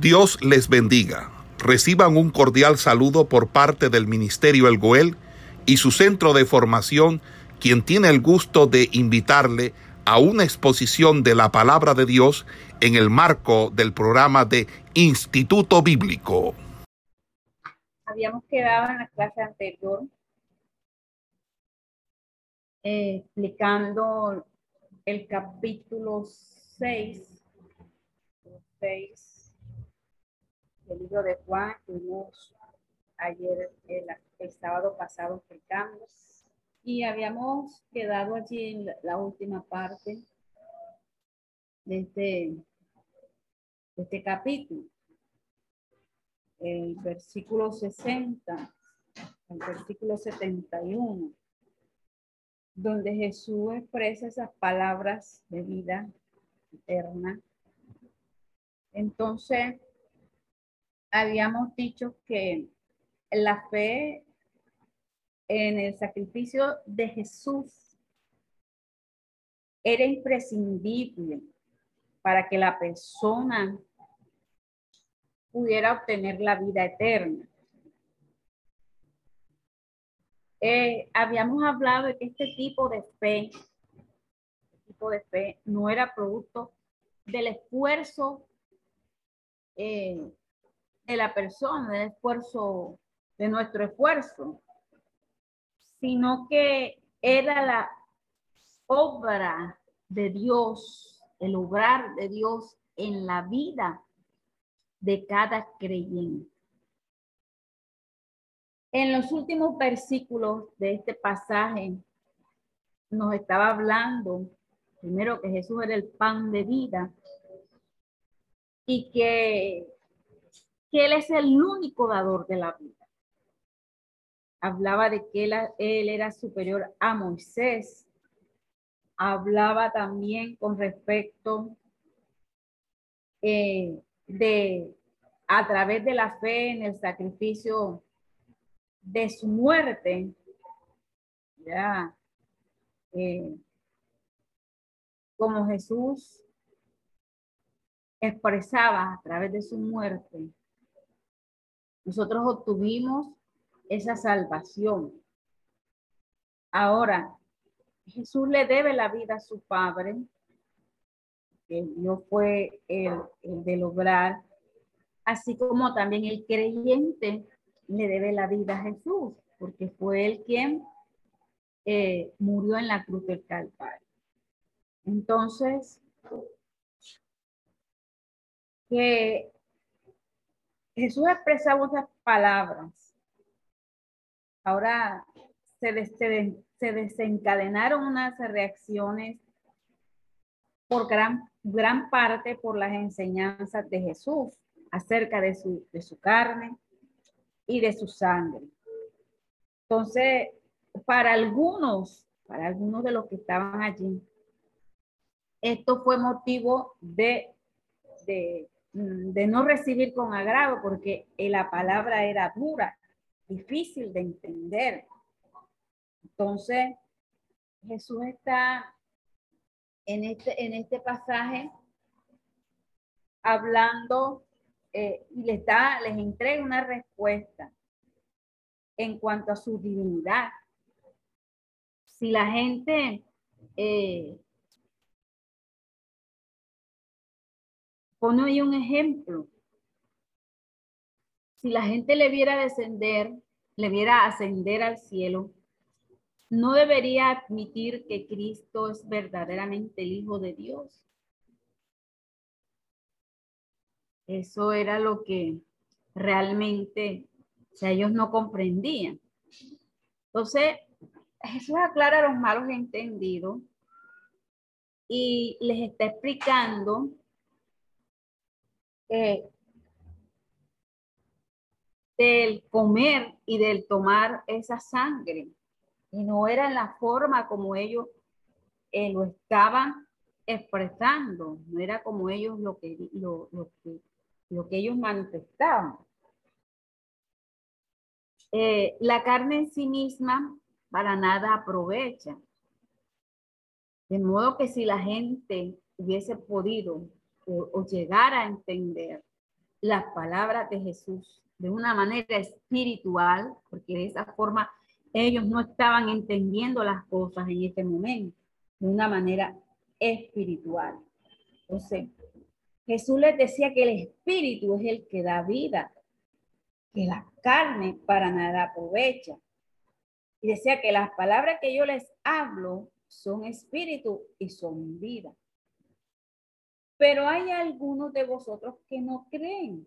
Dios les bendiga. Reciban un cordial saludo por parte del Ministerio El Goel y su centro de formación, quien tiene el gusto de invitarle a una exposición de la palabra de Dios en el marco del programa de Instituto Bíblico. Habíamos quedado en la clase anterior eh, explicando el capítulo 6, 6 el libro de Juan, tuvimos ayer, el, sábado pasado explicando, y habíamos quedado allí en la, última parte de este, de este capítulo, el versículo 60, el versículo 71, donde Jesús expresa esas palabras de vida eterna. Entonces, habíamos dicho que la fe en el sacrificio de Jesús era imprescindible para que la persona pudiera obtener la vida eterna. Eh, habíamos hablado de que este tipo de fe, este tipo de fe no era producto del esfuerzo eh, de la persona, del esfuerzo, de nuestro esfuerzo, sino que era la obra de Dios, el obrar de Dios en la vida de cada creyente. En los últimos versículos de este pasaje nos estaba hablando, primero que Jesús era el pan de vida y que él es el único dador de la vida. Hablaba de que él, era superior a Moisés. Hablaba también con respecto eh, de a través de la fe en el sacrificio de su muerte, ya, eh, como Jesús expresaba a través de su muerte nosotros obtuvimos esa salvación. Ahora, Jesús le debe la vida a su Padre, que Dios fue el, de lograr, así como también el creyente le debe la vida a Jesús, porque fue él quien eh, murió en la cruz del Calvario. Entonces, que Jesús expresaba esas palabras. Ahora se, se, desencadenaron unas reacciones por gran, parte por las enseñanzas de Jesús acerca de su, carne y de su sangre. Entonces, para algunos, para algunos de los que estaban allí, esto fue motivo de, de no recibir con agrado porque la palabra era dura, difícil de entender. Entonces, Jesús está en este, en este pasaje hablando eh, y les da, les entrega una respuesta en cuanto a su divinidad. Si la gente eh, Pone ahí un ejemplo. Si la gente le viera descender, le viera ascender al cielo, no debería admitir que Cristo es verdaderamente el Hijo de Dios. Eso era lo que realmente ellos no comprendían. Entonces, Jesús aclara a los malos entendidos y les está explicando del comer y del tomar esa sangre. Y no era la forma como ellos eh, lo estaban expresando, no era como ellos lo que, lo, que, lo que ellos manifestaban. Eh, la carne en sí misma para nada aprovecha. De modo que si la gente hubiese podido o, llegar a entender las palabras de Jesús de una manera espiritual, porque de esa forma ellos no estaban entendiendo las cosas en este momento, de una manera espiritual. Entonces, Jesús les decía que el espíritu es el que da vida, que la carne para nada aprovecha. Y decía que las palabras que yo les hablo son espíritu y son vida. Pero hay algunos de vosotros que no creen.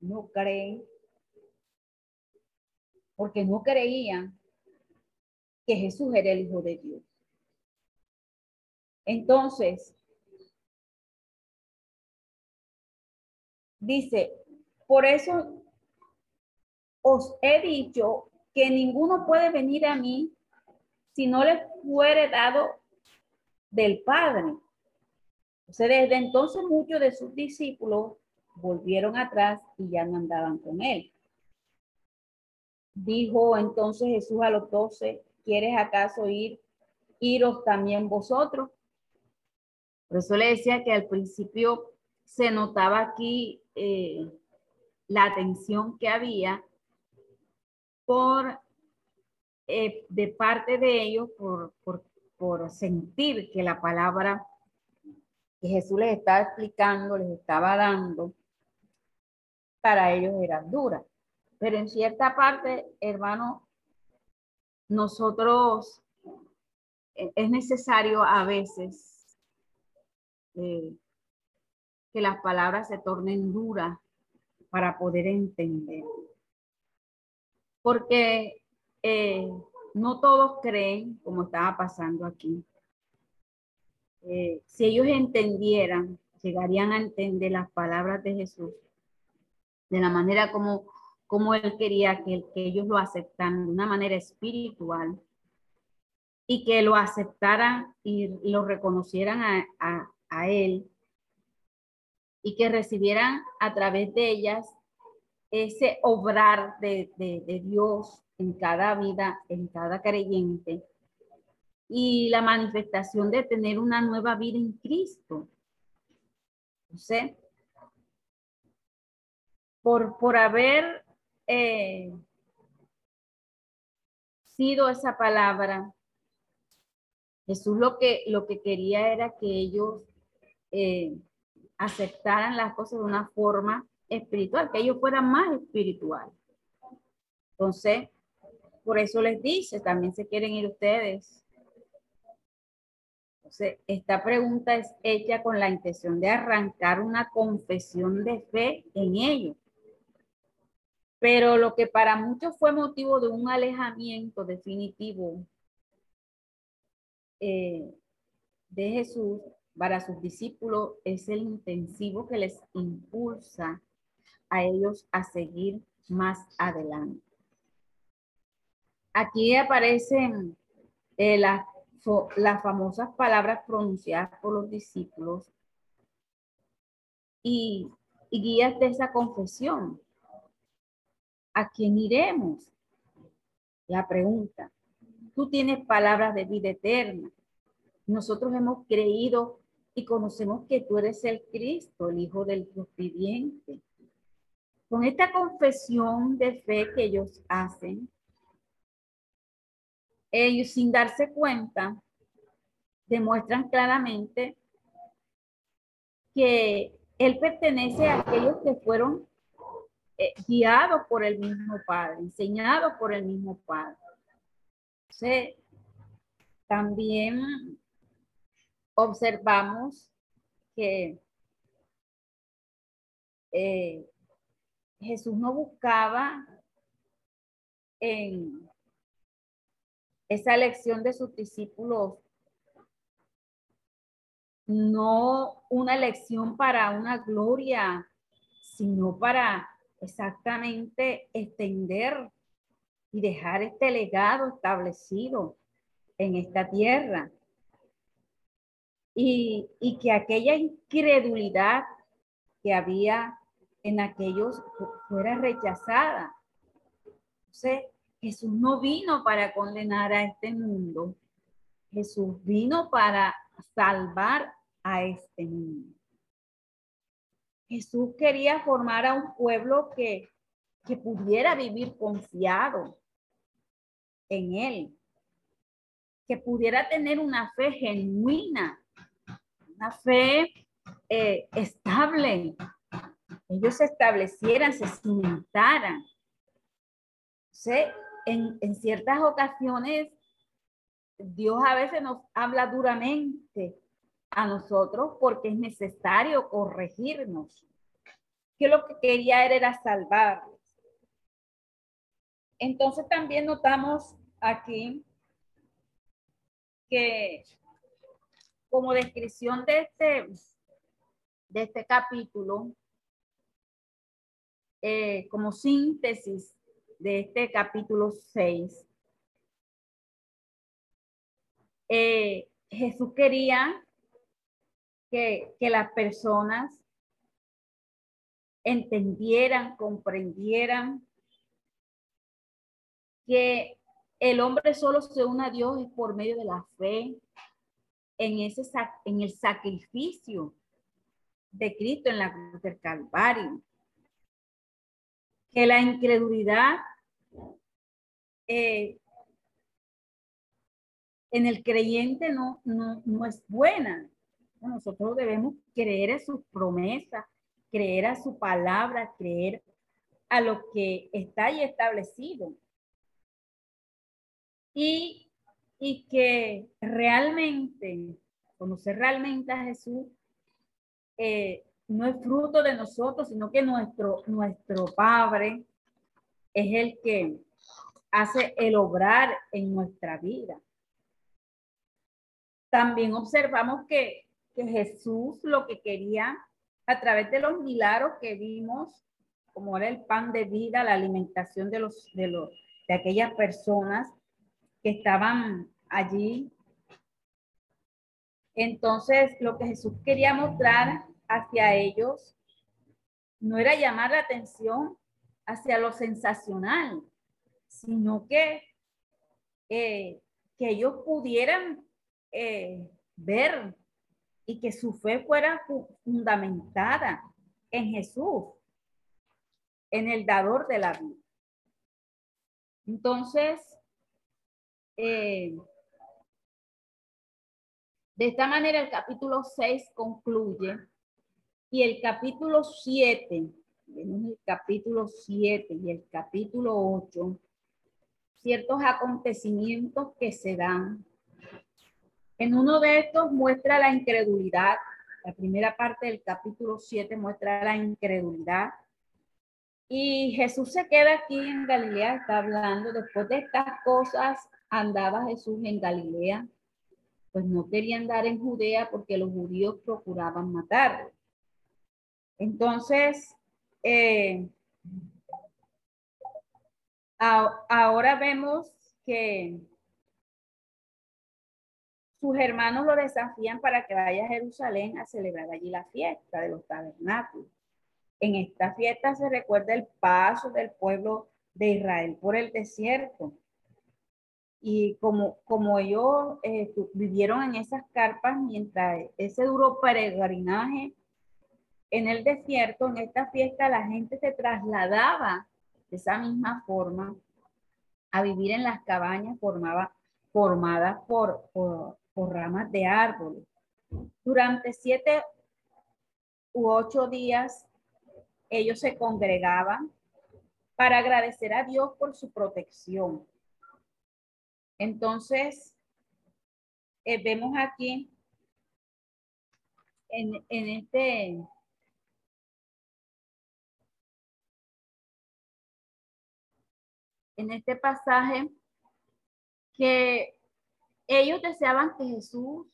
No creen. Porque no creían que Jesús era el Hijo de Dios. Entonces, dice, por eso os he dicho que ninguno puede venir a mí si no le fuere dado del Padre. Sea, desde entonces muchos de sus discípulos volvieron atrás y ya no andaban con él. Dijo entonces Jesús a los doce, ¿quieres acaso ir, iros también vosotros? Por eso le decía que al principio se notaba aquí eh, la atención que había por eh, de parte de ellos por, por, por sentir que la palabra que Jesús les estaba explicando, les estaba dando, para ellos era dura. Pero en cierta parte, hermano, nosotros eh, es necesario a veces eh, que las palabras se tornen duras para poder entender. Porque eh, no todos creen como estaba pasando aquí. Eh, si ellos entendieran, llegarían a entender las palabras de Jesús de la manera como, como Él quería que, ellos lo aceptaran, de una manera espiritual, y que lo aceptaran y lo reconocieran a, a Él, y que recibieran a través de ellas ese obrar de, de, Dios en cada vida, en cada creyente, y la manifestación de tener una nueva vida en Cristo. sé por, por haber eh, sido esa palabra, Jesús lo que, lo que quería era que ellos eh, aceptaran las cosas de una forma espiritual, que ellos fueran más espirituales. Entonces, por eso les dice, también se quieren ir ustedes. Esta pregunta es hecha con la intención de arrancar una confesión de fe en ellos. Pero lo que para muchos fue motivo de un alejamiento definitivo eh, de Jesús, para sus discípulos es el intensivo que les impulsa a ellos a seguir más adelante. Aquí aparecen eh, las, las famosas palabras pronunciadas por los discípulos y, guías de esa confesión. ¿A quién iremos? La pregunta. Tú tienes palabras de vida eterna. Nosotros hemos creído y conocemos que tú eres el Cristo, el Hijo del Dios viviente. Con esta confesión de fe que ellos hacen, ellos sin darse cuenta, demuestran claramente que Él pertenece a aquellos que fueron eh, guiados por el mismo Padre, enseñados por el mismo Padre. También observamos que eh, Jesús no buscaba en esa elección de sus discípulos no una elección para una gloria, sino para exactamente extender y dejar este legado establecido en esta tierra. Y, y que aquella incredulidad que había en aquellos fuera rechazada. Entonces, Jesús no vino para condenar a este mundo. Jesús vino para salvar a este mundo. Jesús quería formar a un pueblo que, que pudiera vivir confiado en Él, que pudiera tener una fe genuina, una fe eh, estable. Ellos se establecieran, se cimentaran. En, ciertas ocasiones, Dios a veces nos habla duramente a nosotros porque es necesario corregirnos. Que lo que quería era salvarlos. Entonces también notamos aquí que como descripción de este, de este capítulo, eh, como síntesis de este capítulo 6, eh, Jesús quería que, que las personas entendieran, comprendieran que el hombre solo se une a Dios por medio de la fe en, ese, en el sacrificio de Cristo en la cruz del Calvario. Que la incredulidad eh, en el creyente no, no, no es buena. Nosotros debemos creer en sus promesas, creer a su palabra, creer a lo que está ahí establecido y, y que realmente, conocer realmente a Jesús, eh, no es fruto de nosotros, sino que nuestro, nuestro Padre es el que hace el obrar en nuestra vida. También observamos que, que Jesús lo que quería a través de los milagros que vimos, como era el pan de vida, la alimentación de los de los de aquellas personas, que estaban allí. Entonces, lo que Jesús quería mostrar hacia ellos no era llamar la atención hacia lo sensacional, sino que, eh, que ellos pudieran eh, ver y que su fe fuera fundamentada en Jesús, en el dador de la vida. Entonces, eh, de esta manera el capítulo 6 concluye y el capítulo 7, el capítulo 7 y el capítulo 8, ciertos acontecimientos que se dan. En uno de estos muestra la incredulidad. La primera parte del capítulo 7 muestra la incredulidad y Jesús se queda aquí en Galilea, está hablando, después de estas cosas, andaba Jesús en Galilea, pues no quería andar en Judea porque los judíos procuraban matarlo. Entonces, eh, ahora vemos que sus hermanos lo desafían para que vaya a Jerusalén a celebrar allí la fiesta de los tabernáculos. En esta fiesta se recuerda el paso del pueblo de Israel por el desierto. Y como, como ellos eh, vivieron en esas carpas mientras ese duro peregrinaje en el desierto, en esta fiesta la gente se trasladaba de esa misma forma a vivir en las cabañas formaba, formadas por, por, ramas de árboles. Durante siete u ocho días ellos se congregaban para agradecer a Dios por su protección. Entonces, eh, vemos aquí en, en este en este pasaje que ellos deseaban que Jesús,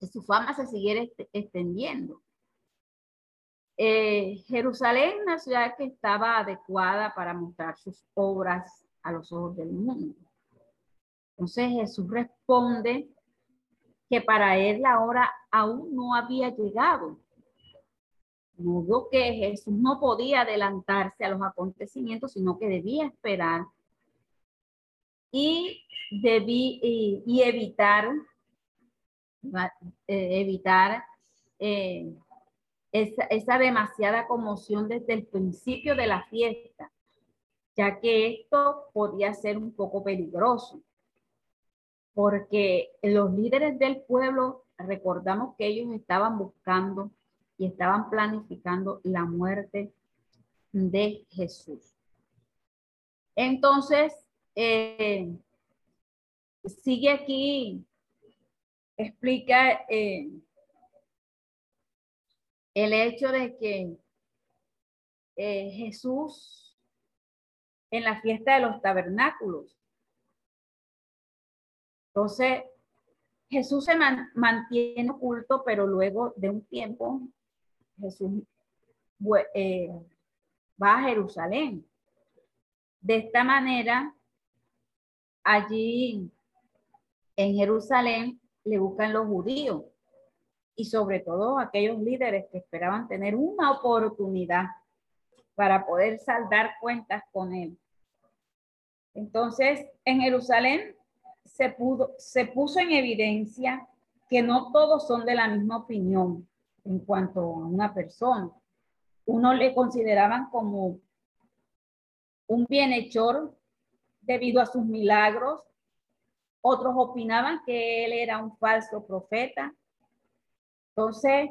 que su fama se siguiera extendiendo. Eh, Jerusalén, una ciudad que estaba adecuada para mostrar sus obras a los ojos del mundo. Entonces Jesús responde que para él la hora aún no había llegado. No que Jesús no podía adelantarse a los acontecimientos, sino que debía esperar y, debí, y, evitar, eh, evitar eh, esa, esa demasiada conmoción desde el principio de la fiesta, ya que esto podía ser un poco peligroso, porque los líderes del pueblo, recordamos que ellos estaban buscando y estaban planificando la muerte de Jesús. Entonces, eh, sigue aquí, explica eh, el hecho de que eh, Jesús en la fiesta de los tabernáculos. Entonces, Jesús se mantiene oculto, pero luego de un tiempo, Jesús eh, va a Jerusalén. De esta manera, allí en Jerusalén le buscan los judíos y sobre todo aquellos líderes que esperaban tener una oportunidad para poder saldar cuentas con él. Entonces, en Jerusalén se, pudo, se puso en evidencia que no todos son de la misma opinión en cuanto a una persona. Uno le consideraban como un bienhechor debido a sus milagros. Otros opinaban que él era un falso profeta. Entonces,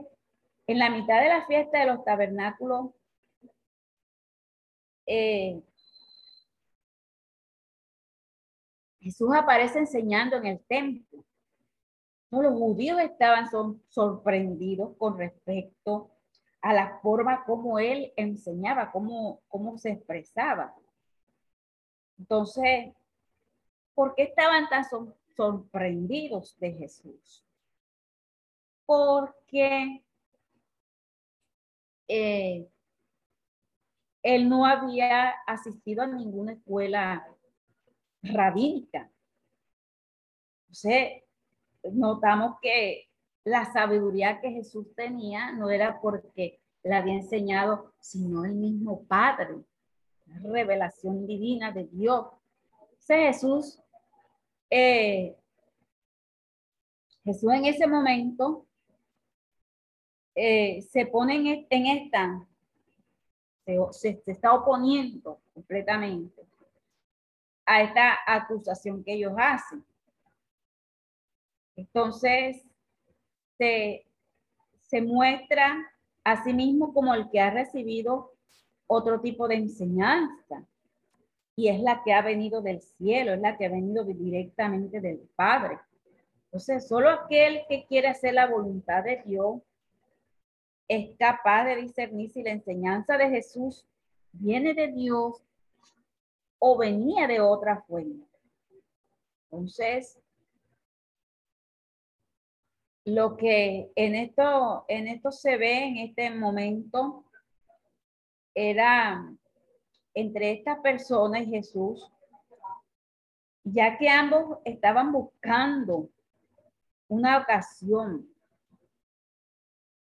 en la mitad de la fiesta de los tabernáculos, eh, Jesús aparece enseñando en el templo. Los judíos estaban son, sorprendidos con respecto a la forma como él enseñaba, cómo, cómo se expresaba. Entonces, ¿por qué estaban tan sorprendidos de Jesús? Porque eh, él no había asistido a ninguna escuela rabínica. Entonces, notamos que la sabiduría que Jesús tenía no era porque le había enseñado, sino el mismo Padre revelación divina de Dios. Jesús, eh, Jesús en ese momento eh, se pone en, en esta, se, se, está oponiendo completamente a esta acusación que ellos hacen. Entonces, se, se muestra a sí mismo como el que ha recibido otro tipo de enseñanza. Y es la que ha venido del cielo, es la que ha venido directamente del Padre. Entonces, solo aquel que quiere hacer la voluntad de Dios es capaz de discernir si la enseñanza de Jesús viene de Dios o venía de otra fuente. Entonces, lo que en esto, en esto se ve en este momento era entre estas personas y Jesús, ya que ambos estaban buscando una ocasión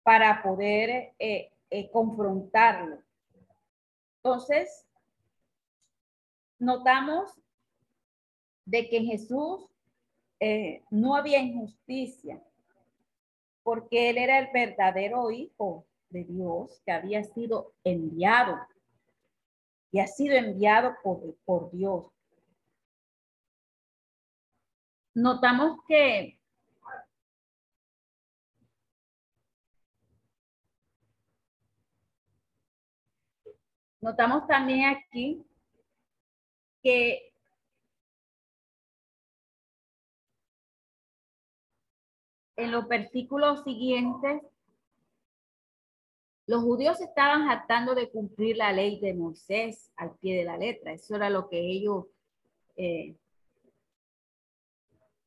para poder eh, eh, confrontarlo. Entonces, notamos de que Jesús eh, no había injusticia, porque él era el verdadero hijo de Dios que había sido enviado y ha sido enviado por, por Dios. Notamos que notamos también aquí que en los versículos siguientes los judíos estaban jactando de cumplir la ley de Moisés al pie de la letra. Eso era lo que ellos, eh,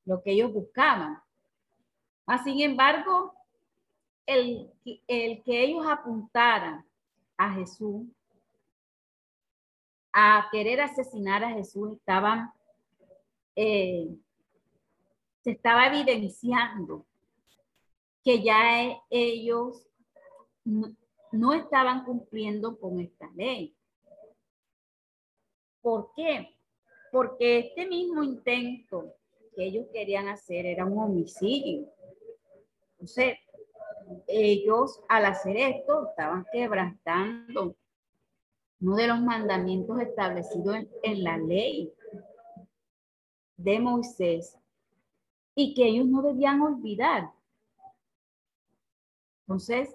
lo que ellos buscaban. Mas, sin embargo, el, el que ellos apuntaran a Jesús, a querer asesinar a Jesús, estaban, eh, se estaba evidenciando que ya ellos no estaban cumpliendo con esta ley. ¿Por qué? Porque este mismo intento que ellos querían hacer era un homicidio. Entonces, ellos al hacer esto estaban quebrantando uno de los mandamientos establecidos en, la ley de Moisés y que ellos no debían olvidar. Entonces,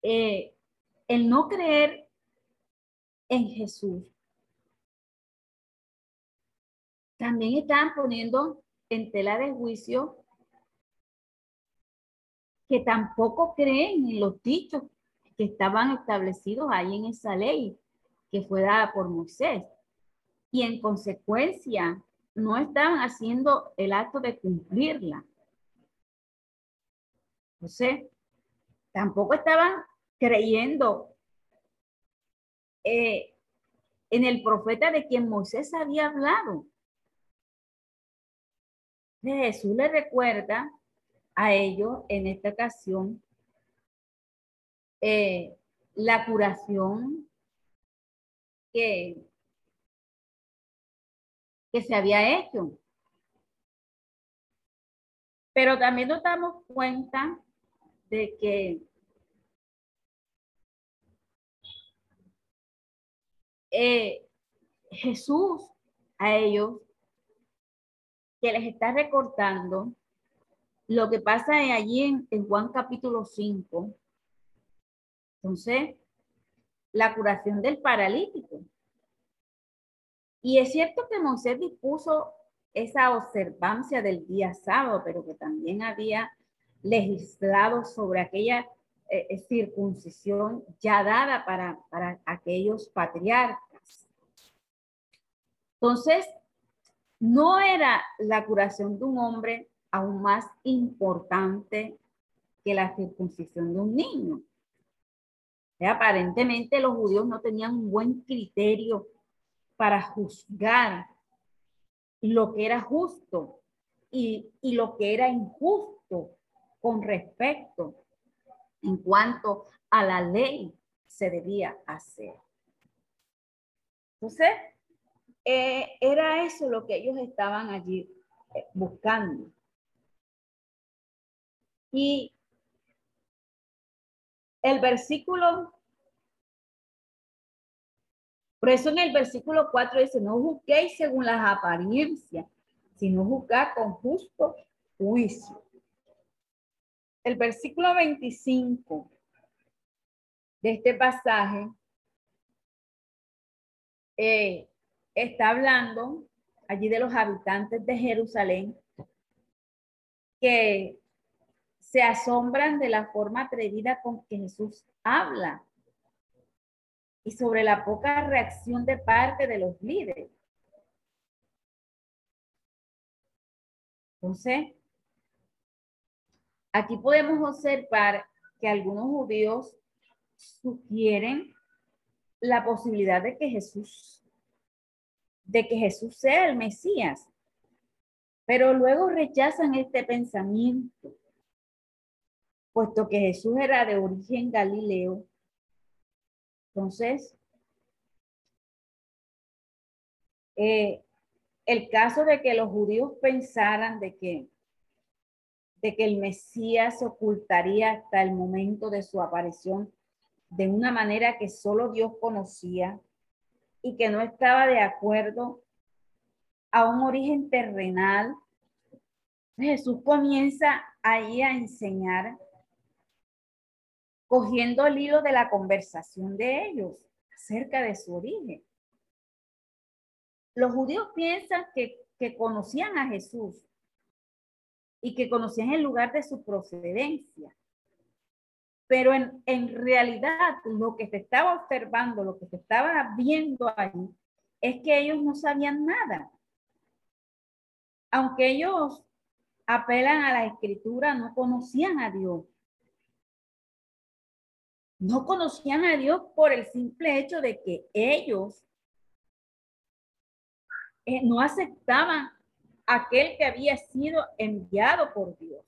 eh, el no creer en Jesús también están poniendo en tela de juicio que tampoco creen en los dichos que estaban establecidos ahí en esa ley que fue dada por Moisés. Y en consecuencia, no estaban haciendo el acto de cumplirla. Tampoco estaban creyendo eh, en el profeta de quien Moisés había hablado. Jesús le recuerda a ellos en esta ocasión eh, la curación que, que se había hecho. Pero también nos damos cuenta de que eh, Jesús a ellos que les está recortando lo que pasa allí en, Juan capítulo 5. Entonces, la curación del paralítico. Y es cierto que Moisés dispuso esa observancia del día sábado, pero que también había legislado sobre aquella eh, eh, circuncisión ya dada para, para aquellos patriarcas. Entonces, no era la curación de un hombre aún más importante que la circuncisión de un niño. aparentemente los judíos no tenían un buen criterio para juzgar lo que era justo y, y lo que era injusto con respecto en cuanto a la ley se debía hacer. Entonces, eh, era eso lo que ellos estaban allí eh, buscando. Y el versículo, por eso en el versículo 4 dice, no juzguéis según las apariencias, sino juzgar con justo juicio. El versículo 25 de este pasaje eh, está hablando allí de los habitantes de Jerusalén que se asombran de la forma atrevida con que Jesús habla y sobre la poca reacción de parte de los líderes. Entonces, aquí podemos observar que algunos judíos sugieren la posibilidad de que Jesús de que Jesús sea el Mesías, pero luego rechazan este pensamiento, puesto que Jesús era de origen galileo. Entonces, eh, el caso de que los judíos pensaran de que, de que el Mesías se ocultaría hasta el momento de su aparición de una manera que solo Dios conocía, y que no estaba de acuerdo a un origen terrenal, Jesús comienza ahí a enseñar, cogiendo el hilo de la conversación de ellos acerca de su origen. Los judíos piensan que, que conocían a Jesús y que conocían el lugar de su procedencia. Pero en, realidad lo que se estaba observando, lo que se estaba viendo ahí, es que ellos no sabían nada. Aunque ellos apelan a la escritura, no conocían a Dios. No conocían a Dios por el simple hecho de que ellos eh, no aceptaban aquel que había sido enviado por Dios.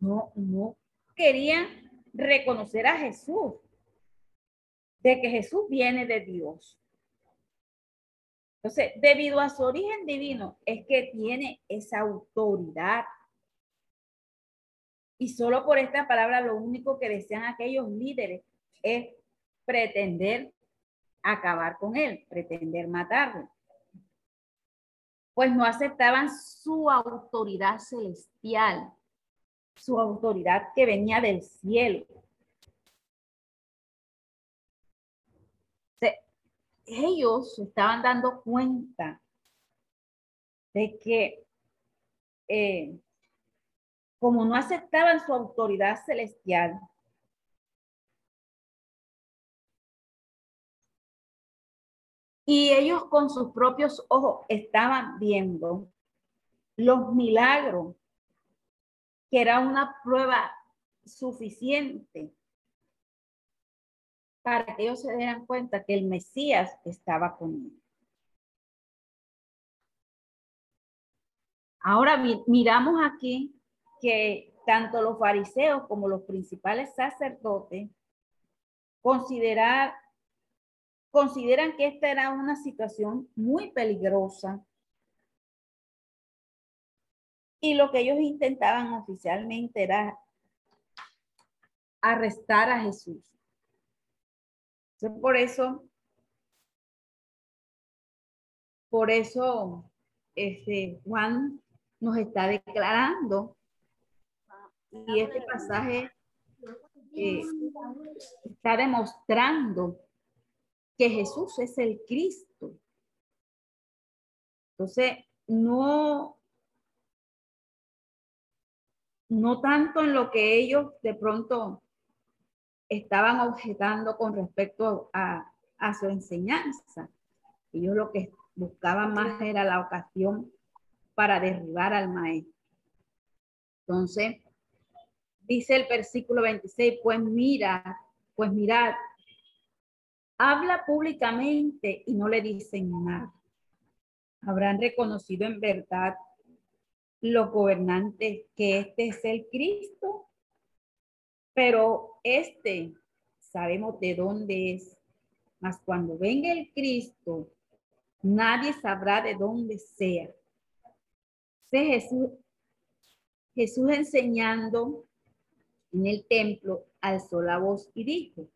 No, no querían reconocer a Jesús, de que Jesús viene de Dios. Entonces, debido a su origen divino, es que tiene esa autoridad. Y solo por esta palabra lo único que desean aquellos líderes es pretender acabar con él, pretender matarlo. Pues no aceptaban su autoridad celestial, su autoridad que venía del cielo. ellos estaban dando cuenta de que eh, como no aceptaban su autoridad celestial, y ellos con sus propios ojos estaban viendo los milagros, que era una prueba suficiente para que ellos se dieran cuenta que el Mesías estaba con ellos. Ahora miramos aquí que tanto los fariseos como los principales sacerdotes consideran que esta era una situación muy peligrosa y lo que ellos intentaban oficialmente era arrestar a Jesús. por eso, por eso, este, Juan nos está declarando y este pasaje eh, está demostrando que Jesús es el Cristo. Entonces, no, no tanto en lo que ellos de pronto estaban objetando con respecto a, a su enseñanza. Ellos lo que buscaban más era la ocasión para derribar al maestro. Entonces, dice el versículo 26, pues mira, pues mirad, habla públicamente y no le dicen nada. Habrán reconocido en verdad los gobernantes que este es el Cristo, pero este sabemos de dónde es. Mas cuando venga el Cristo, nadie sabrá de dónde sea. Jesús, Jesús enseñando en el templo alzó la voz y dijo,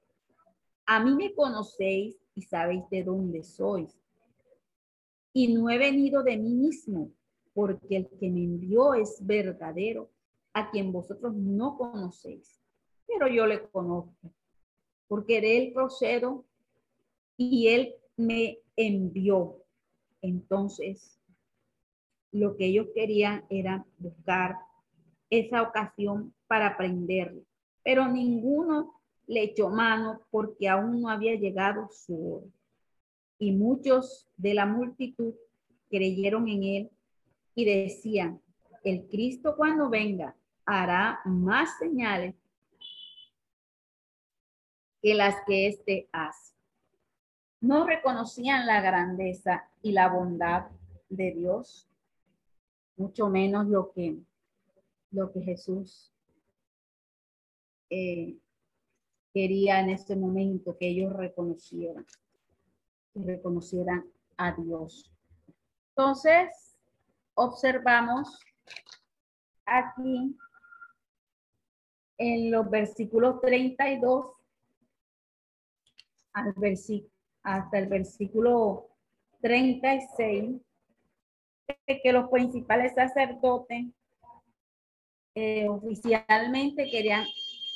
a mí me conocéis y sabéis de dónde sois. Y no he venido de mí mismo, porque el que me envió es verdadero, a quien vosotros no conocéis. Pero yo le conozco, porque de él procedo y él me envió. Entonces, lo que ellos querían era buscar esa ocasión para aprenderlo, pero ninguno le echó mano porque aún no había llegado su hora. Y muchos de la multitud creyeron en él y decían, el Cristo cuando venga hará más señales que las que éste hace. No reconocían la grandeza y la bondad de Dios mucho menos lo que, lo que Jesús eh, quería en este momento que ellos reconocieran, que reconocieran a Dios. Entonces, observamos aquí en los versículos 32 al hasta el versículo 36 que los principales sacerdotes eh, oficialmente querían,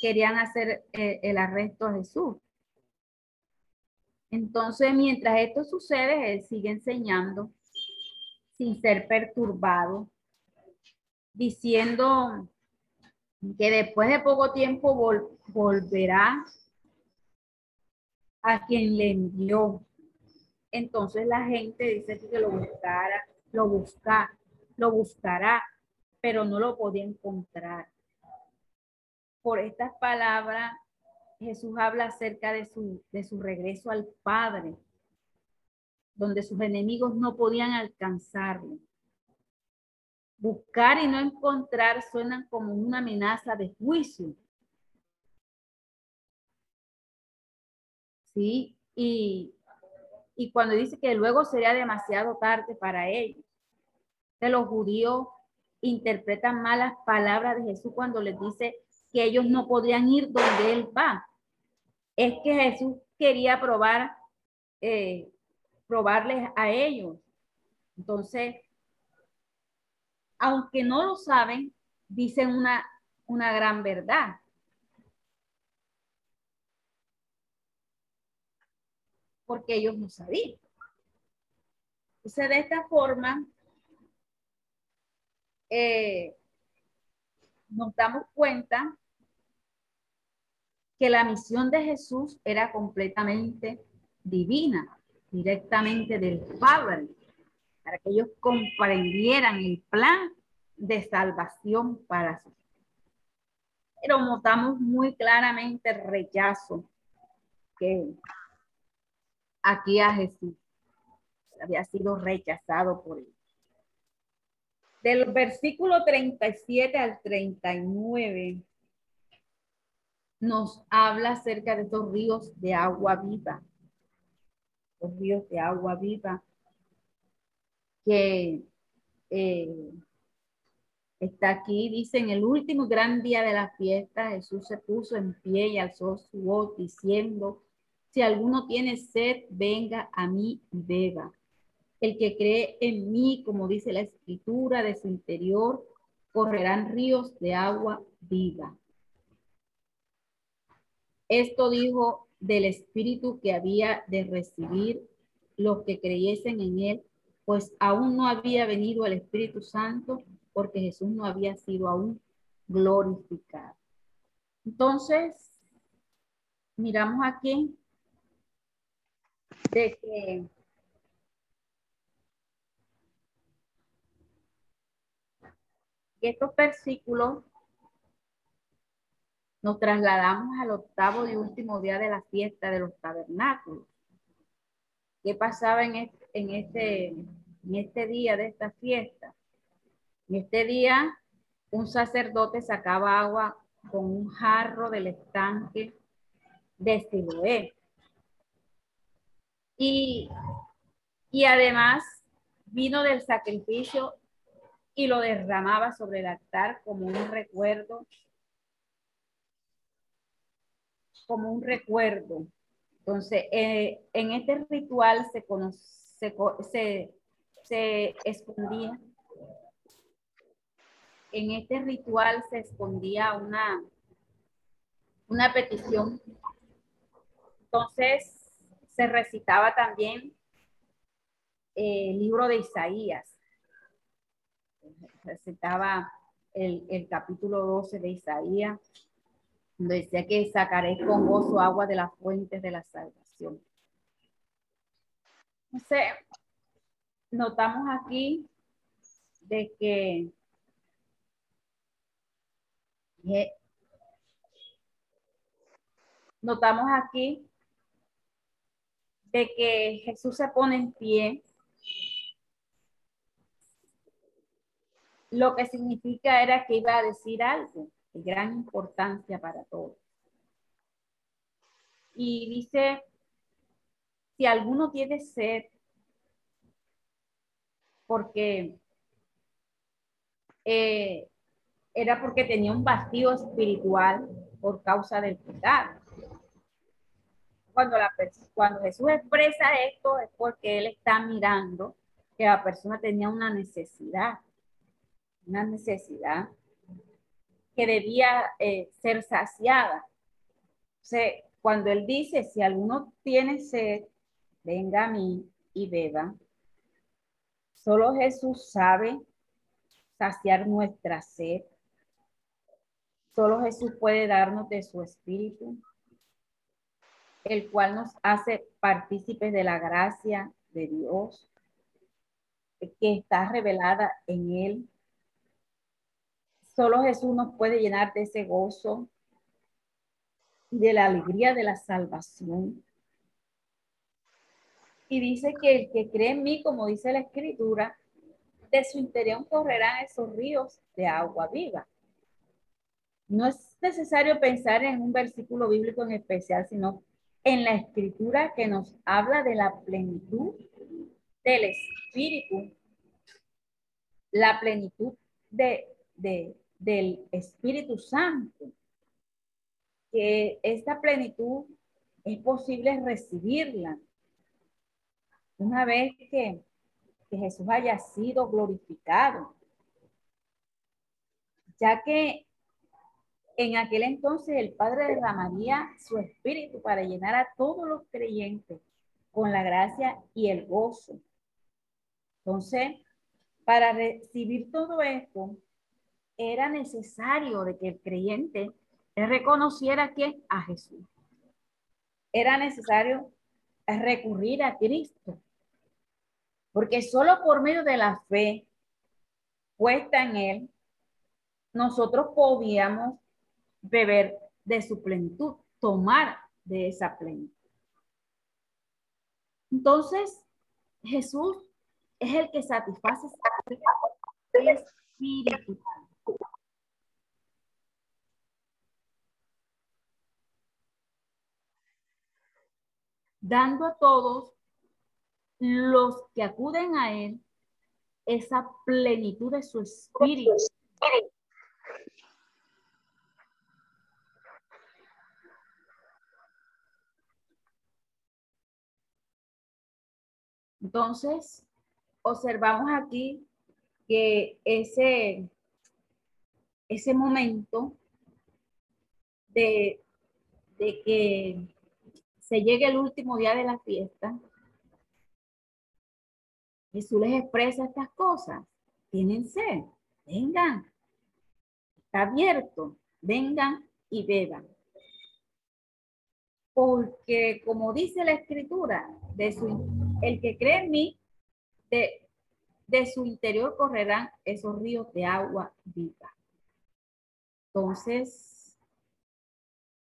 querían hacer eh, el arresto a Jesús. Entonces, mientras esto sucede, él sigue enseñando sin ser perturbado, diciendo que después de poco tiempo volverá a quien le envió. Entonces la gente dice que lo buscara lo busca, lo buscará, pero no lo podía encontrar. Por estas palabras, Jesús habla acerca de su, de su regreso al Padre, donde sus enemigos no podían alcanzarlo. Buscar y no encontrar suenan como una amenaza de juicio. Sí, y, y cuando dice que luego sería demasiado tarde para ellos los judíos interpretan mal las palabras de Jesús cuando les dice que ellos no podrían ir donde Él va. Es que Jesús quería probar, eh, probarles a ellos. Entonces, aunque no lo saben, dicen una, una gran verdad. Porque ellos no sabían. Entonces, de esta forma, eh, nos damos cuenta que la misión de Jesús era completamente divina, directamente del Padre, para que ellos comprendieran el plan de salvación para sus. Pero notamos muy claramente el rechazo que aquí a Jesús había sido rechazado por él. Del versículo 37 al 39 nos habla acerca de estos ríos de agua viva. Los ríos de agua viva que eh, está aquí, dice, en el último gran día de la fiesta, Jesús se puso en pie y alzó su voz diciendo, si alguno tiene sed, venga a mí y beba. El que cree en mí, como dice la escritura, de su interior correrán ríos de agua viva. Esto dijo del Espíritu que había de recibir los que creyesen en él, pues aún no había venido el Espíritu Santo porque Jesús no había sido aún glorificado. Entonces, miramos aquí de que estos versículos nos trasladamos al octavo y último día de la fiesta de los tabernáculos. ¿Qué pasaba en este, en este, día de esta fiesta? En este día, un sacerdote sacaba agua con un jarro del estanque de Siloé. Y además vino del sacrificio y lo derramaba sobre el altar como un recuerdo, como un recuerdo. Entonces, eh, en este ritual se, se, se escondía, en este ritual se escondía una, una petición. Entonces, se recitaba también el libro de Isaías recitaba el, el capítulo 12 de Isaías, decía que sacaré con gozo agua de las fuentes de la salvación. Entonces, notamos aquí de que notamos aquí de que Jesús se pone en pie lo que significa era que iba a decir algo gran importancia para todos. Y dice, si alguno tiene sed, porque eh, era porque tenía un vacío espiritual por causa del pecado. Cuando, la, cuando Jesús expresa esto es porque Él está mirando que la persona tenía una necesidad una necesidad que debía eh, ser saciada. O cuando él dice, si alguno tiene sed, venga a mí y beba. Solo Jesús sabe saciar nuestra sed. Solo Jesús puede darnos de su espíritu, el cual nos hace partícipes de la gracia de Dios que está revelada en él Solo Jesús nos puede llenar de ese gozo de la alegría de la salvación. Y dice que el que cree en mí, como dice la escritura, de su interior correrán esos ríos de agua viva. No es necesario pensar en un versículo bíblico en especial, sino en la escritura que nos habla de la plenitud del Espíritu, la plenitud de, del Espíritu Santo, que esta plenitud es posible recibirla una vez que, que Jesús haya sido glorificado, ya que en aquel entonces el Padre derramaría su espíritu para llenar a todos los creyentes con la gracia y el gozo. Entonces, para recibir todo esto, era necesario de que el creyente reconociera que a Jesús. Era necesario recurrir a Cristo. Porque solo por medio de la fe puesta en Él, nosotros podíamos beber de su plenitud, tomar de esa plenitud. Entonces, Jesús es el que satisface. Dando a todos los que acuden a Él esa plenitud de su espíritu. Entonces, observamos aquí que ese, ese momento de, de que se llegue el último día de la fiesta, Jesús les expresa estas cosas. Tienen sed, vengan. Está abierto, vengan y beban. Porque como dice la escritura, de su el que cree en mí, de, de su interior correrán esos ríos de agua viva. Entonces,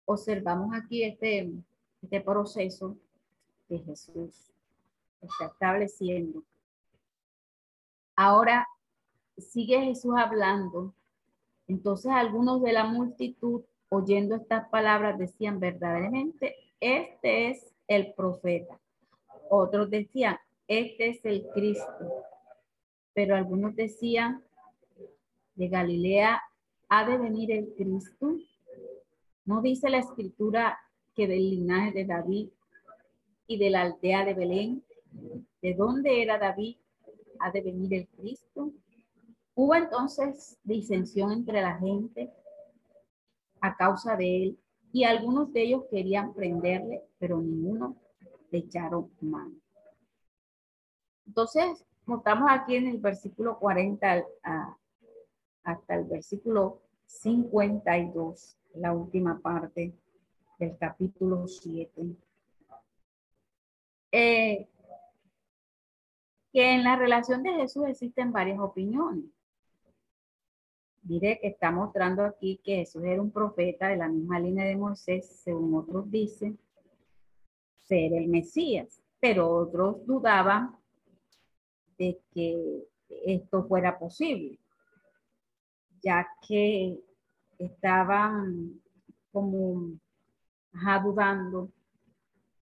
observamos aquí este, este proceso que Jesús está estableciendo. Ahora sigue Jesús hablando. Entonces algunos de la multitud, oyendo estas palabras, decían verdaderamente, este es el profeta. Otros decían, este es el Cristo. Pero algunos decían, de Galilea ha de venir el Cristo. ¿No dice la escritura que del linaje de David y de la aldea de Belén, de dónde era David, ha de venir el Cristo? Hubo entonces disensión entre la gente a causa de él y algunos de ellos querían prenderle, pero ninguno echaron mano. Entonces, estamos aquí en el versículo 40 hasta el versículo 52, la última parte del capítulo 7. Eh, que en la relación de Jesús existen varias opiniones. Diré que está mostrando aquí que Jesús era un profeta de la misma línea de Moisés, según otros dicen, ser el Mesías, pero otros dudaban de que esto fuera posible, ya que estaban como dudando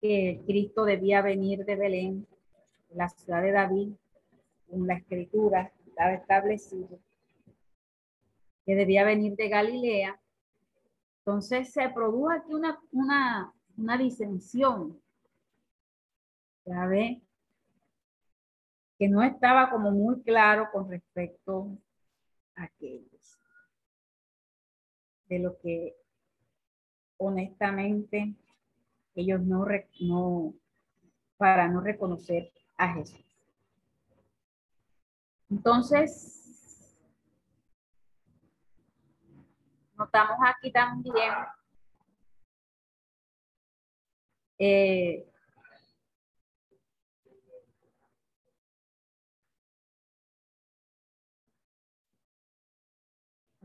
que Cristo debía venir de Belén, la ciudad de David, en la escritura estaba establecido, que debía venir de Galilea. Entonces se produjo aquí una, una, una disensión ya que no estaba como muy claro con respecto a aquellos. De lo que honestamente ellos no, no, para no reconocer a Jesús. Entonces, notamos aquí también eh,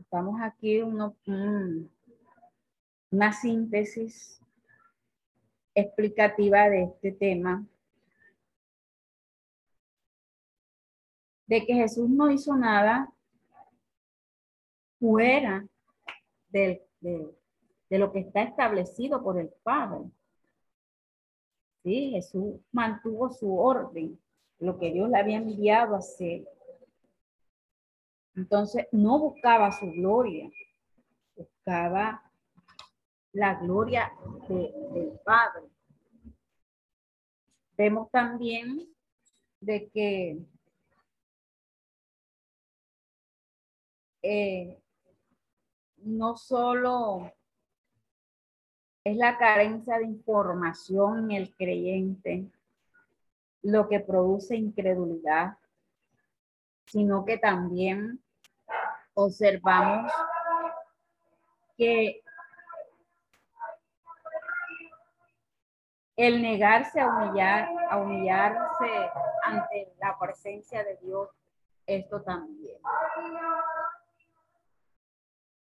Estamos aquí uno, una síntesis explicativa de este tema. De que Jesús no hizo nada fuera de, de lo que está establecido por el Padre. Sí, Jesús mantuvo su orden, lo que Dios le había enviado a hacer. Entonces, no buscaba su gloria, buscaba la gloria del Padre. Vemos también de que eh, no solo es la carencia de información en el creyente lo que produce incredulidad, sino que también observamos que el negarse a humillar, a humillarse ante la presencia de Dios, esto también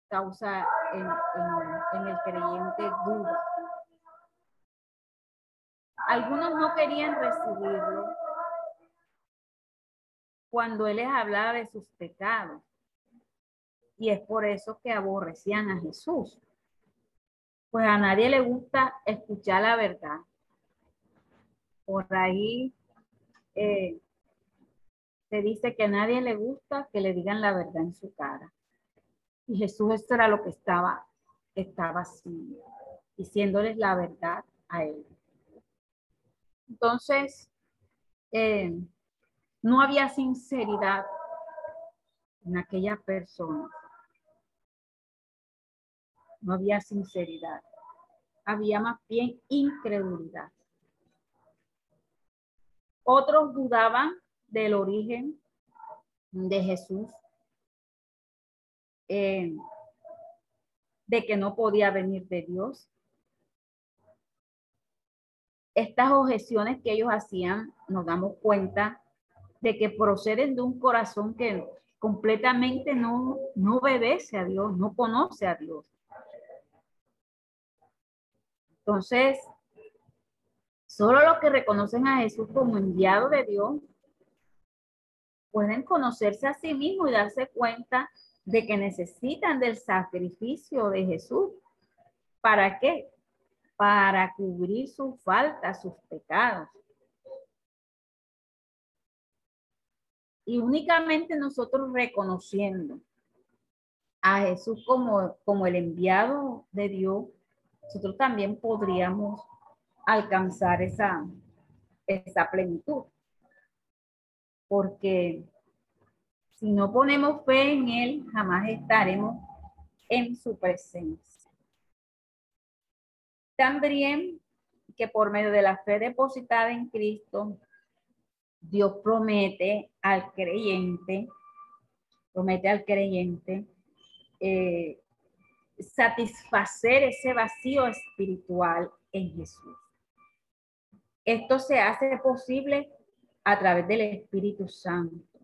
causa en, en el creyente duda. Algunos no querían recibirlo cuando él les hablaba de sus pecados. Y es por eso que aborrecían a Jesús. Pues a nadie le gusta escuchar la verdad. Por ahí eh, se dice que a nadie le gusta que le digan la verdad en su cara. Y Jesús esto era lo que estaba, estaba haciendo, diciéndoles la verdad a él. Entonces, eh, no había sinceridad en aquella persona. No había sinceridad. Había más bien incredulidad. Otros dudaban del origen de Jesús, eh, de que no podía venir de Dios. Estas objeciones que ellos hacían, nos damos cuenta de que proceden de un corazón que completamente no, no obedece a Dios, no conoce a Dios. Entonces, solo los que reconocen a Jesús como enviado de Dios pueden conocerse a sí mismos y darse cuenta de que necesitan del sacrificio de Jesús. ¿Para qué? Para cubrir sus faltas, sus pecados. Y únicamente nosotros reconociendo a Jesús como, como el enviado de Dios, nosotros también podríamos alcanzar esa, esa plenitud. Porque si no ponemos fe en Él, jamás estaremos en su presencia. También que por medio de la fe depositada en Cristo, Dios promete al creyente, promete al creyente eh, satisfacer ese vacío espiritual en Jesús. Esto se hace posible a través del Espíritu Santo,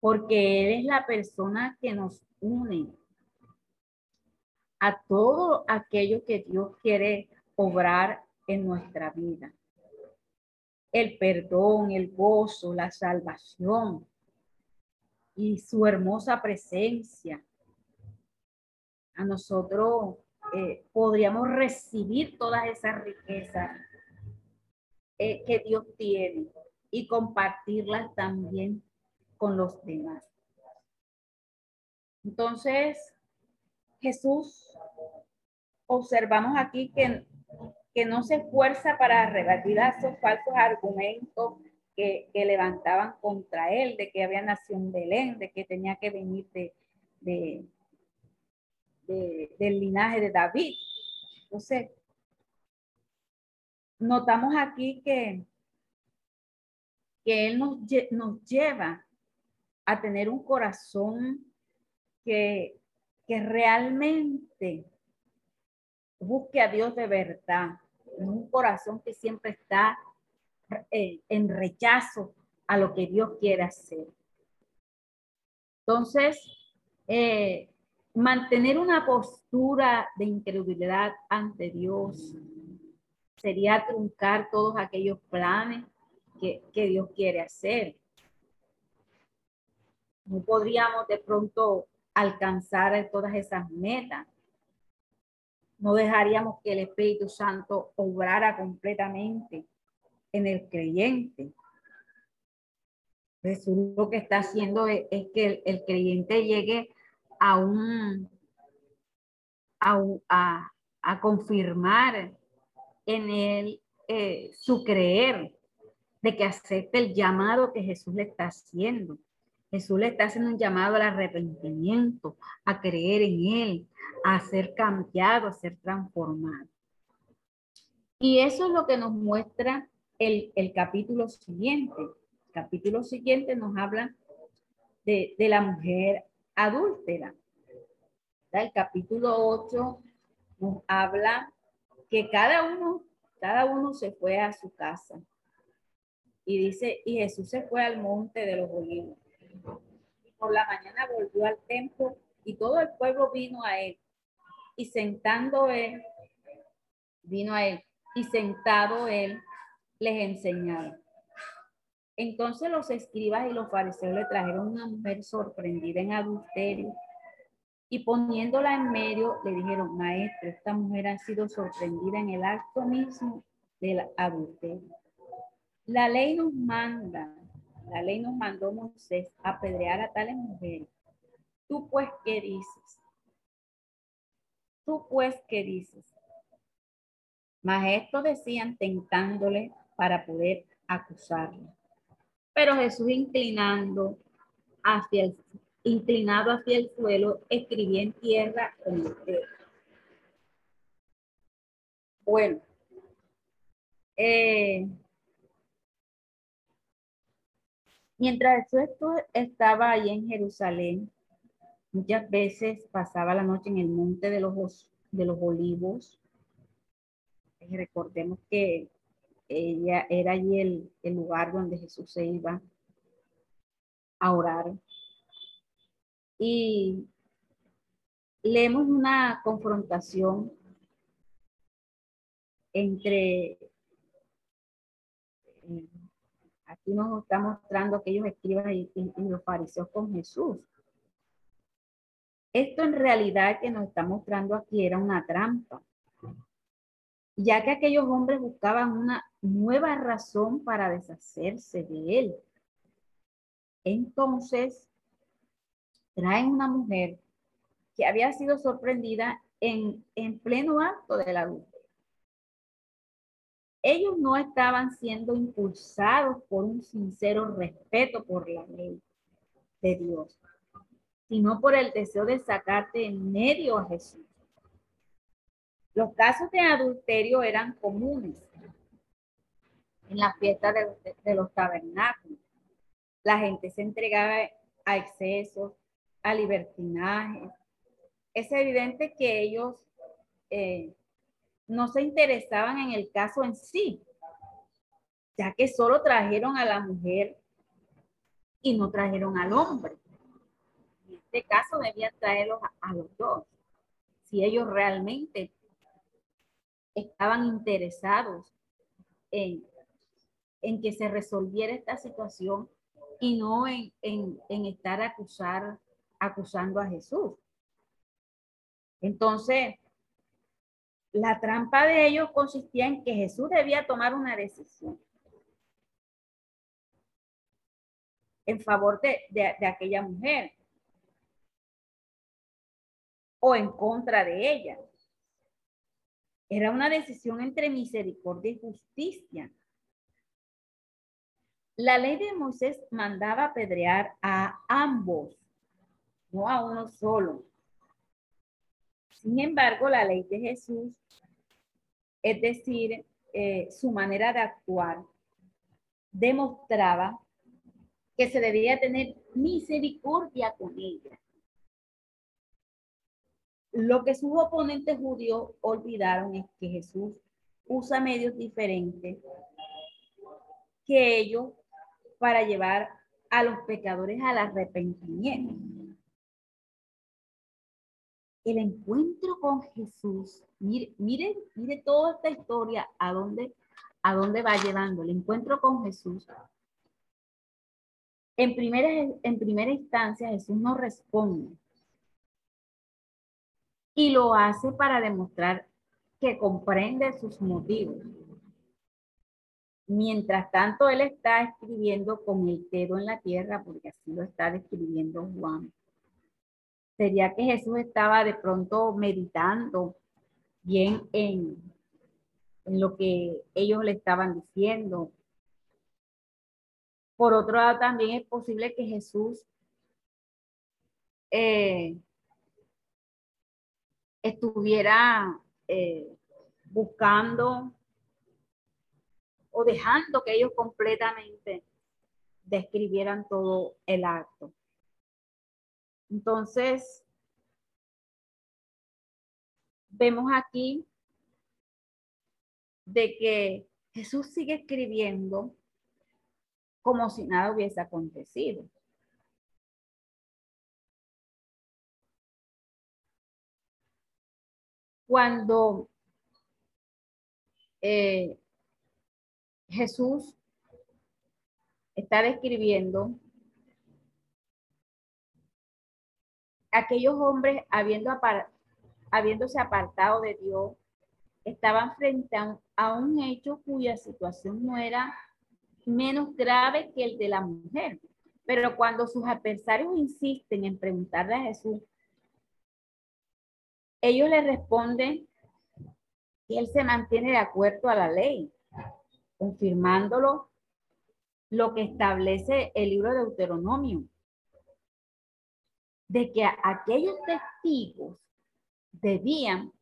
porque Él es la persona que nos une a todo aquello que Dios quiere obrar en nuestra vida el perdón, el gozo, la salvación y su hermosa presencia. A nosotros eh, podríamos recibir todas esas riquezas que Dios tiene y compartirlas también con los demás. Entonces, Jesús, observamos aquí que que no se esfuerza para rebatir a esos falsos argumentos que, levantaban contra él, de que había nacido en Belén, de que tenía que venir de, del linaje de David. Entonces, notamos aquí que, que él nos, nos lleva a tener un corazón que, que realmente busque a Dios de verdad, un corazón que siempre está eh, en rechazo a lo que Dios quiere hacer. Entonces, eh, mantener una postura de incredulidad ante Dios sería truncar todos aquellos planes que, Dios quiere hacer. No podríamos de pronto alcanzar todas esas metas no dejaríamos que el Espíritu Santo obrara completamente en el creyente. Jesús lo que está haciendo es, que el, creyente llegue a un, a, a, confirmar en él eh, su creer, de que acepte el llamado que Jesús le está haciendo. Jesús le está haciendo un llamado al arrepentimiento, a creer en Él, a ser cambiado, a ser transformado. Y eso es lo que nos muestra el, capítulo siguiente. El capítulo siguiente nos habla de, la mujer adúltera. El capítulo 8 nos habla que cada uno, cada uno se fue a su casa. Y dice, y Jesús se fue al monte de los olivos. Y por la mañana volvió al templo y todo el pueblo vino a él. Y sentando él, vino a él y sentado él les enseñaba. Entonces los escribas y los fariseos le trajeron una mujer sorprendida en adulterio y poniéndola en medio le dijeron, maestro, esta mujer ha sido sorprendida en el acto mismo del adulterio. La ley nos manda, la ley nos mandó Moisés apedrear a tales mujeres. Tú pues, ¿qué dices? Tú pues, ¿qué dices? Mas decían tentándole para poder acusarle. Pero Jesús inclinando hacia el, inclinado hacia el suelo, escribía en tierra con. Bueno, eh, mientras Jesús estaba ahí en Jerusalén, muchas veces pasaba la noche en el monte de los, de los olivos recordemos que ella era allí el, el lugar donde Jesús se iba a orar. Y leemos una confrontación entre, eh, aquí nos está mostrando que ellos y, los fariseos con Jesús. Esto en realidad que nos está mostrando aquí era una trampa ya que aquellos hombres buscaban una nueva razón para deshacerse de él. Entonces, traen una mujer que había sido sorprendida en, en pleno acto de la luz. Ellos no estaban siendo impulsados por un sincero respeto por la ley de Dios, sino por el deseo de sacarte en medio a Jesús. Los casos de adulterio eran comunes en la fiesta de, los tabernáculos. La gente se entregaba a excesos, a libertinaje. Es evidente que ellos eh, no se interesaban en el caso en sí, ya que solo trajeron a la mujer y no trajeron al hombre. En este caso debían traerlos a los dos, si ellos realmente estaban interesados en, que se resolviera esta situación y no en, estar acusar, acusando a Jesús. Entonces, la trampa de ellos consistía en que Jesús debía tomar una decisión en favor de, de, aquella mujer o en contra de ella. Era una decisión entre misericordia y justicia. La ley de Moisés mandaba apedrear a ambos, no a uno solo. Sin embargo, la ley de Jesús, es decir, eh, su manera de actuar, demostraba que se debía tener misericordia con ella. Lo que sus oponentes judíos olvidaron es que Jesús usa medios diferentes que ellos para llevar a los pecadores al arrepentimiento. El encuentro con Jesús, mire, mire, mire toda esta historia a dónde, a dónde va llevando. El encuentro con Jesús. En primera, en primera instancia, Jesús no responde y lo hace para demostrar que comprende sus motivos. Mientras tanto, él está escribiendo con el dedo en la tierra, porque así lo está describiendo Juan. Sería que Jesús estaba de pronto meditando bien en, en lo que ellos le estaban diciendo. Por otro lado, también es posible que Jesús eh, estuviera eh, buscando o dejando que ellos completamente describieran todo el acto. Entonces, vemos aquí de que Jesús sigue escribiendo como si nada hubiese acontecido. Cuando eh, Jesús está describiendo aquellos hombres habiendo habiéndose apartado de Dios, estaban frente a un, hecho cuya situación no era menos grave que el de la mujer. Pero cuando sus adversarios insisten en preguntarle a Jesús, ellos le responden que él se mantiene de acuerdo a la ley, confirmándolo lo que establece el libro de Deuteronomio, de que aquellos testigos debían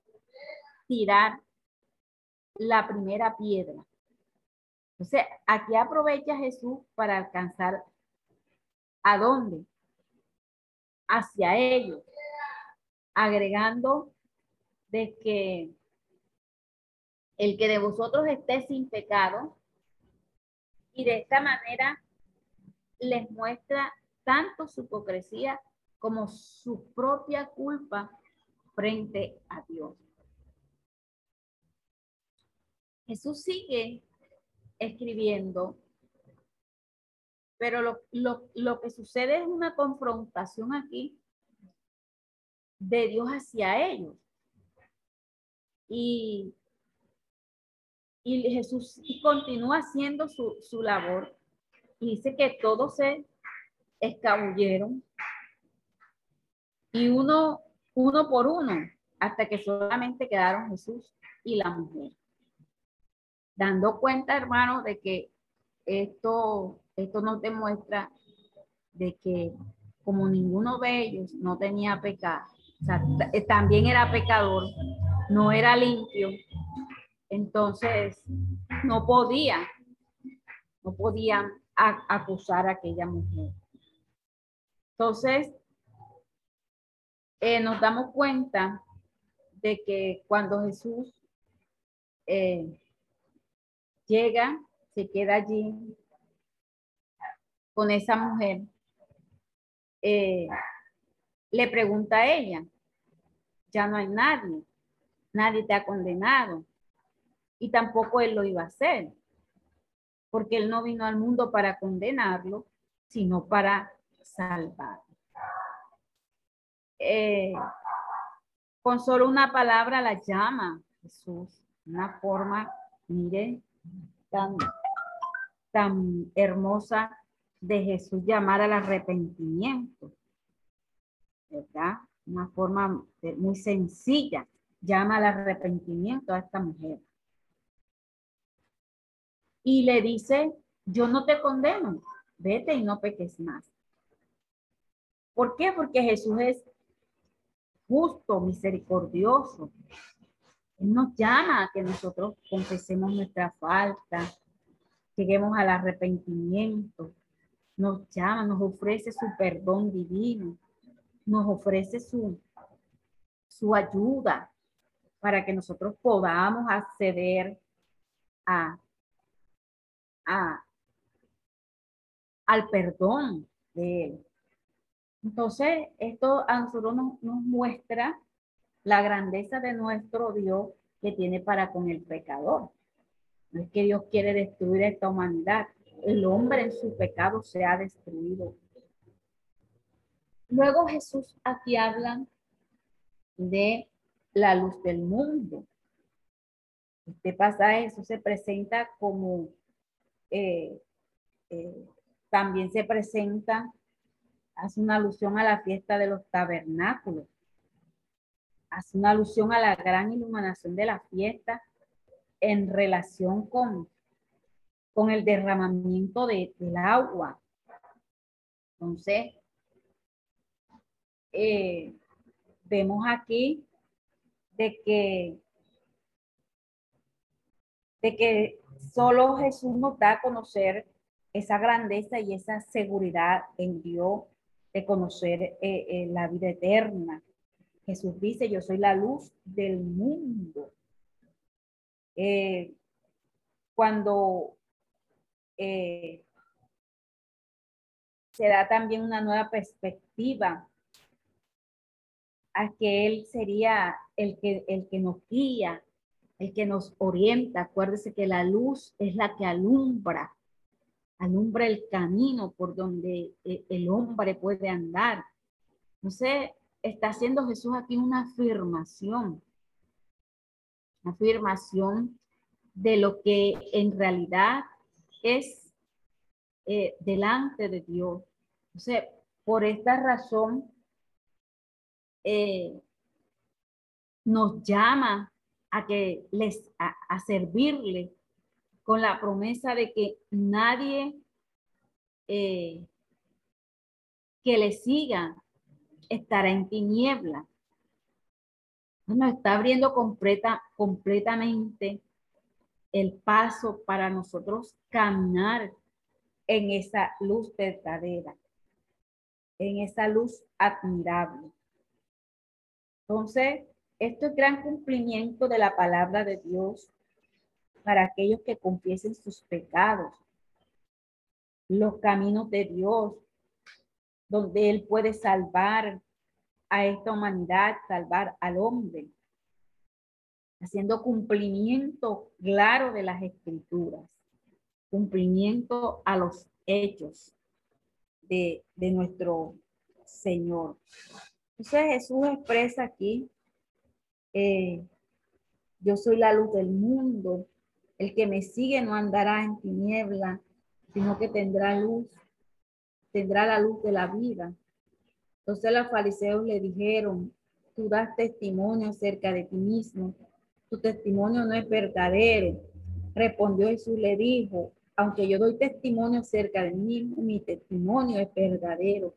tirar la primera piedra. Entonces, aquí aprovecha Jesús para alcanzar a dónde? Hacia ellos, agregando de que el que de vosotros esté sin pecado, y de esta manera les muestra tanto su hipocresía como su propia culpa frente a Dios. Jesús sigue escribiendo, pero lo, que sucede es una confrontación aquí de Dios hacia ellos. Y, y Jesús continúa haciendo su, su labor y dice que todos se escabulleron y uno, uno por uno, hasta que solamente quedaron Jesús y la mujer dando cuenta, hermano, de que esto, esto nos demuestra de que como ninguno de ellos no tenía pecado, o sea, eh, también era pecador, no era limpio, entonces no podía, no podían acusar a aquella mujer. Entonces, eh, nos damos cuenta de que cuando Jesús eh, llega, se queda allí con esa mujer, eh, le pregunta a ella, ya no hay nadie, nadie te ha condenado y tampoco él lo iba a hacer, porque él no vino al mundo para condenarlo, sino para salvarlo. Eh, con solo una palabra la llama Jesús, una forma, miren, tan, tan hermosa de Jesús llamar al arrepentimiento. ¿Verdad? Una forma muy sencilla. Llama al arrepentimiento a esta mujer. Y le dice, yo no te condeno, vete y no peques más. ¿Por qué? Porque Jesús es justo, misericordioso, él nos llama a que nosotros confesemos nuestra falta, lleguemos al arrepentimiento. Nos llama, nos ofrece su perdón divino, nos ofrece su, su ayuda para que nosotros podamos acceder a, al perdón de Él. Entonces, esto a nosotros nos, muestra la grandeza de nuestro Dios que tiene para con el pecador. No es que Dios quiere destruir esta humanidad. El hombre en su pecado se ha destruido. Luego Jesús aquí habla de la luz del mundo. Este pasaje eso se presenta como eh, eh, también se presenta, hace una alusión a la fiesta de los tabernáculos, hace una alusión a la gran iluminación de la fiesta en relación con, con el derramamiento de, del agua. Entonces, eh, vemos aquí de que, de que solo Jesús nos da a conocer esa grandeza y esa seguridad en Dios de conocer eh, eh, la vida eterna. Jesús dice, yo soy la luz del mundo. Eh, cuando se da también una nueva perspectiva a que Él sería el que, el que nos guía, el que nos orienta. Acuérdese que la luz es la que alumbra, alumbra el camino por donde eh, el hombre puede andar. Entonces, está haciendo Jesús aquí una afirmación, una afirmación de lo que en realidad es eh, delante de Dios. Entonces, por esta razón, eh, nos llama a que les a, servirle con la promesa de que nadie eh, que le siga estará en tiniebla. Nos está abriendo completa, completamente el paso para nosotros caminar en esa luz verdadera, en esa luz admirable. Entonces, esto es gran cumplimiento de la palabra de Dios para aquellos que confiesen sus pecados, los caminos de Dios, donde Él puede salvar a esta humanidad, salvar al hombre, haciendo cumplimiento claro de las escrituras, cumplimiento a los hechos de, de nuestro Señor. Entonces Jesús expresa aquí, eh, yo soy la luz del mundo, el que me sigue no andará en tiniebla, sino que tendrá luz, tendrá la luz de la vida. Entonces los fariseos le dijeron, tú das testimonio acerca de ti mismo, tu testimonio no es verdadero. Respondió Jesús, le dijo, aunque yo doy testimonio acerca de mí mismo, mi testimonio es verdadero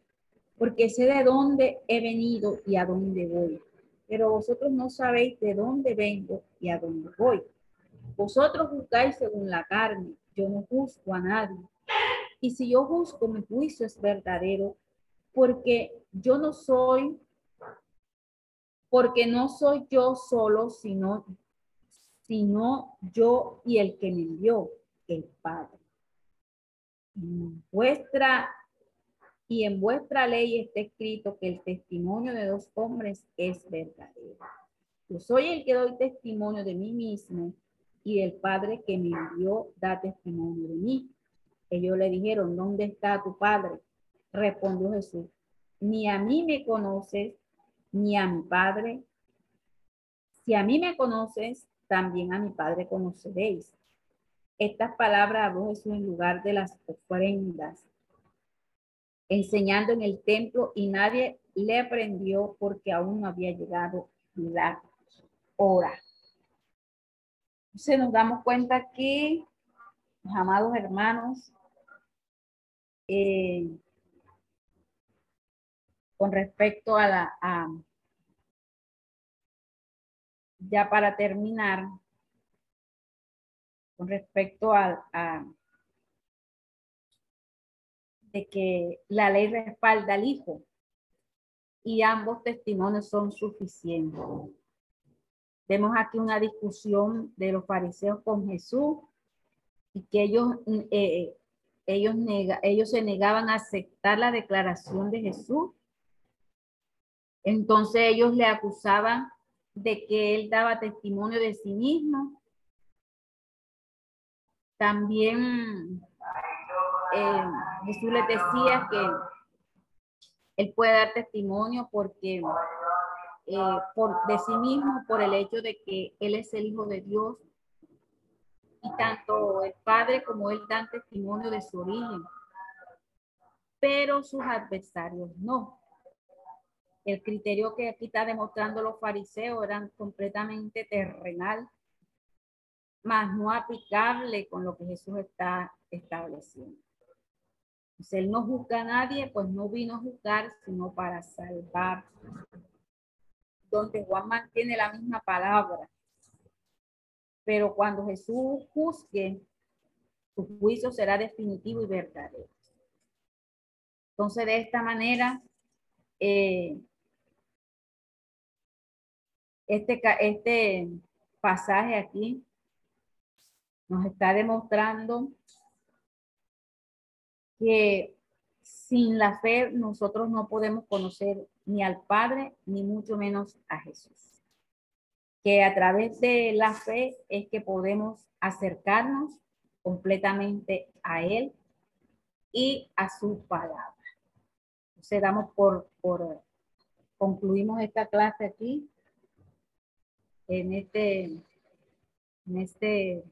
porque sé de dónde he venido y a dónde voy. Pero vosotros no sabéis de dónde vengo y a dónde voy. Vosotros juzgáis según la carne, yo no juzgo a nadie. Y si yo juzgo, mi juicio es verdadero, porque yo no soy, porque no soy yo solo, sino, sino yo y el que me envió, el Padre. Vuestra y en vuestra ley está escrito que el testimonio de dos hombres es verdadero. Yo soy el que doy testimonio de mí mismo y el Padre que me envió da testimonio de mí. Ellos le dijeron, ¿dónde está tu Padre? Respondió Jesús, ni a mí me conoces, ni a mi Padre. Si a mí me conoces, también a mi Padre conoceréis. Estas palabras habló Jesús en lugar de las ofrendas enseñando en el templo y nadie le aprendió porque aún no había llegado la hora. Entonces nos damos cuenta que, amados hermanos, eh, con respecto a la, ya para terminar, con respecto a, a de que la ley respalda al Hijo y ambos testimonios son suficientes. Vemos aquí una discusión de los fariseos con Jesús y que ellos, eh, ellos, ellos se negaban a aceptar la declaración de Jesús. Entonces ellos le acusaban de que él daba testimonio de sí mismo. También eh, Jesús les decía que él puede dar testimonio porque eh, por, de sí mismo, por el hecho de que él es el Hijo de Dios. Y tanto el padre como él dan testimonio de su origen, pero sus adversarios no. El criterio que aquí está demostrando los fariseos eran completamente terrenal, más no aplicable con lo que Jesús está estableciendo. Si él no juzga a nadie, pues no vino a juzgar, sino para salvar. Donde Juan mantiene la misma palabra. Pero cuando Jesús juzgue, su juicio será definitivo y verdadero. Entonces, de esta manera, eh, este, este pasaje aquí nos está demostrando que sin la fe nosotros no podemos conocer ni al Padre, ni mucho menos a Jesús. Que a través de la fe es que podemos acercarnos completamente a Él y a su palabra. Entonces damos por, por concluimos esta clase aquí, en este, en este,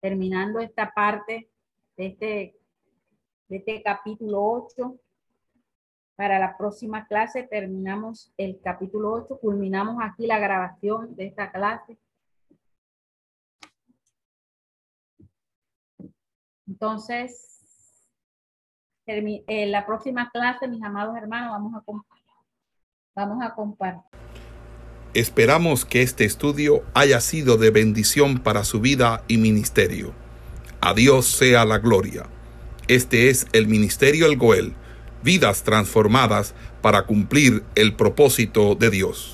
terminando esta parte de este de este capítulo 8. Para la próxima clase terminamos el capítulo 8, culminamos aquí la grabación de esta clase. Entonces, en eh, la próxima clase, mis amados hermanos, vamos a, vamos a compartir. Esperamos que este estudio haya sido de bendición para su vida y ministerio. A Dios sea la gloria. Este es el Ministerio El Goel, vidas transformadas para cumplir el propósito de Dios.